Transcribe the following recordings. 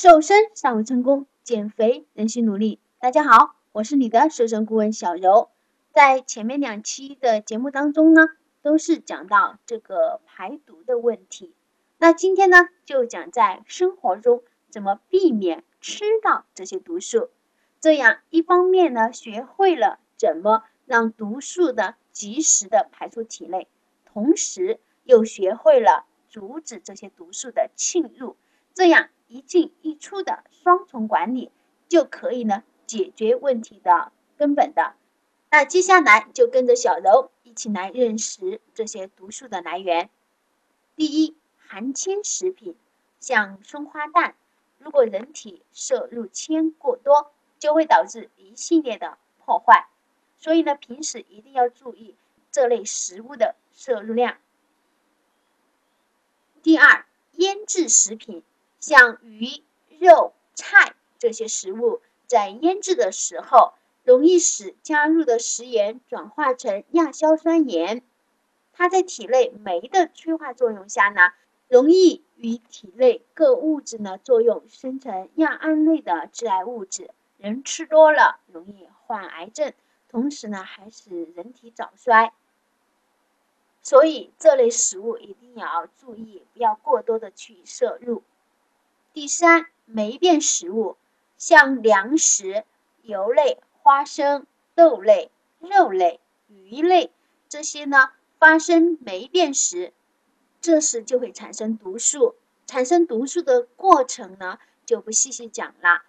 瘦身尚未成功，减肥仍需努力。大家好，我是你的瘦身顾问小柔。在前面两期的节目当中呢，都是讲到这个排毒的问题。那今天呢，就讲在生活中怎么避免吃到这些毒素。这样一方面呢，学会了怎么让毒素的及时的排出体内，同时又学会了阻止这些毒素的侵入。这样一进一出的双重管理，就可以呢解决问题的根本的。那接下来就跟着小柔一起来认识这些毒素的来源。第一，含铅食品，像松花蛋，如果人体摄入铅过多，就会导致一系列的破坏。所以呢，平时一定要注意这类食物的摄入量。第二，腌制食品。像鱼、肉、菜这些食物，在腌制的时候，容易使加入的食盐转化成亚硝酸盐。它在体内酶的催化作用下呢，容易与体内各物质呢作用，生成亚胺类的致癌物质。人吃多了容易患癌症，同时呢还使人体早衰。所以这类食物一定要注意，不要过多的去摄入。第三，霉变食物，像粮食、油类、花生、豆类、肉类、鱼类这些呢，发生霉变时，这时就会产生毒素。产生毒素的过程呢，就不细细讲了。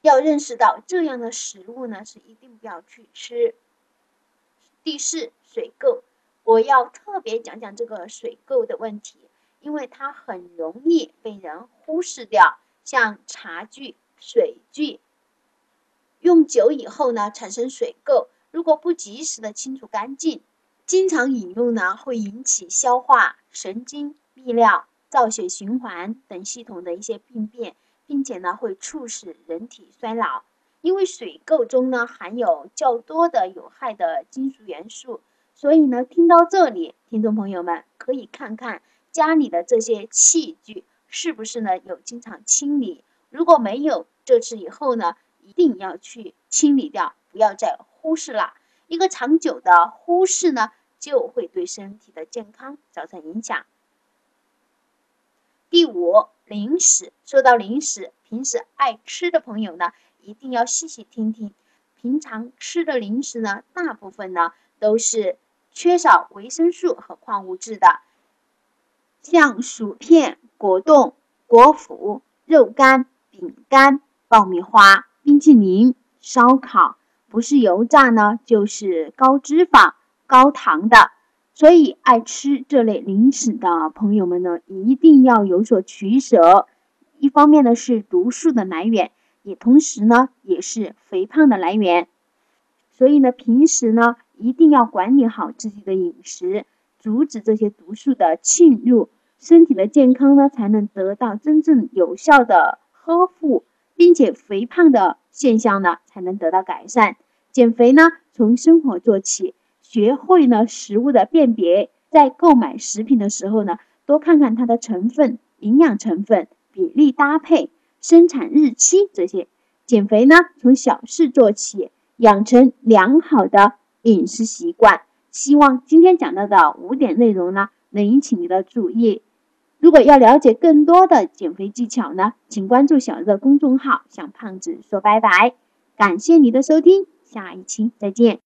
要认识到这样的食物呢，是一定不要去吃。第四，水垢，我要特别讲讲这个水垢的问题。因为它很容易被人忽视掉，像茶具、水具，用久以后呢，产生水垢，如果不及时的清除干净，经常饮用呢，会引起消化、神经、泌尿、造血循环等系统的一些病变，并且呢，会促使人体衰老。因为水垢中呢，含有较多的有害的金属元素，所以呢，听到这里，听众朋友们可以看看。家里的这些器具是不是呢有经常清理？如果没有，这次以后呢一定要去清理掉，不要再忽视了。一个长久的忽视呢，就会对身体的健康造成影响。第五，零食。说到零食，平时爱吃的朋友呢，一定要细细听听。平常吃的零食呢，大部分呢都是缺少维生素和矿物质的。像薯片、果冻、果脯、肉干、饼干、爆米花、冰淇淋、烧烤，不是油炸呢，就是高脂肪、高糖的。所以，爱吃这类零食的朋友们呢，一定要有所取舍。一方面呢是毒素的来源，也同时呢也是肥胖的来源。所以呢，平时呢一定要管理好自己的饮食，阻止这些毒素的侵入。身体的健康呢，才能得到真正有效的呵护，并且肥胖的现象呢，才能得到改善。减肥呢，从生活做起，学会呢食物的辨别，在购买食品的时候呢，多看看它的成分、营养成分、比例搭配、生产日期这些。减肥呢，从小事做起，养成良好的饮食习惯。希望今天讲到的五点内容呢，能引起你的注意。如果要了解更多的减肥技巧呢，请关注小热公众号，向胖子说拜拜。感谢你的收听，下一期再见。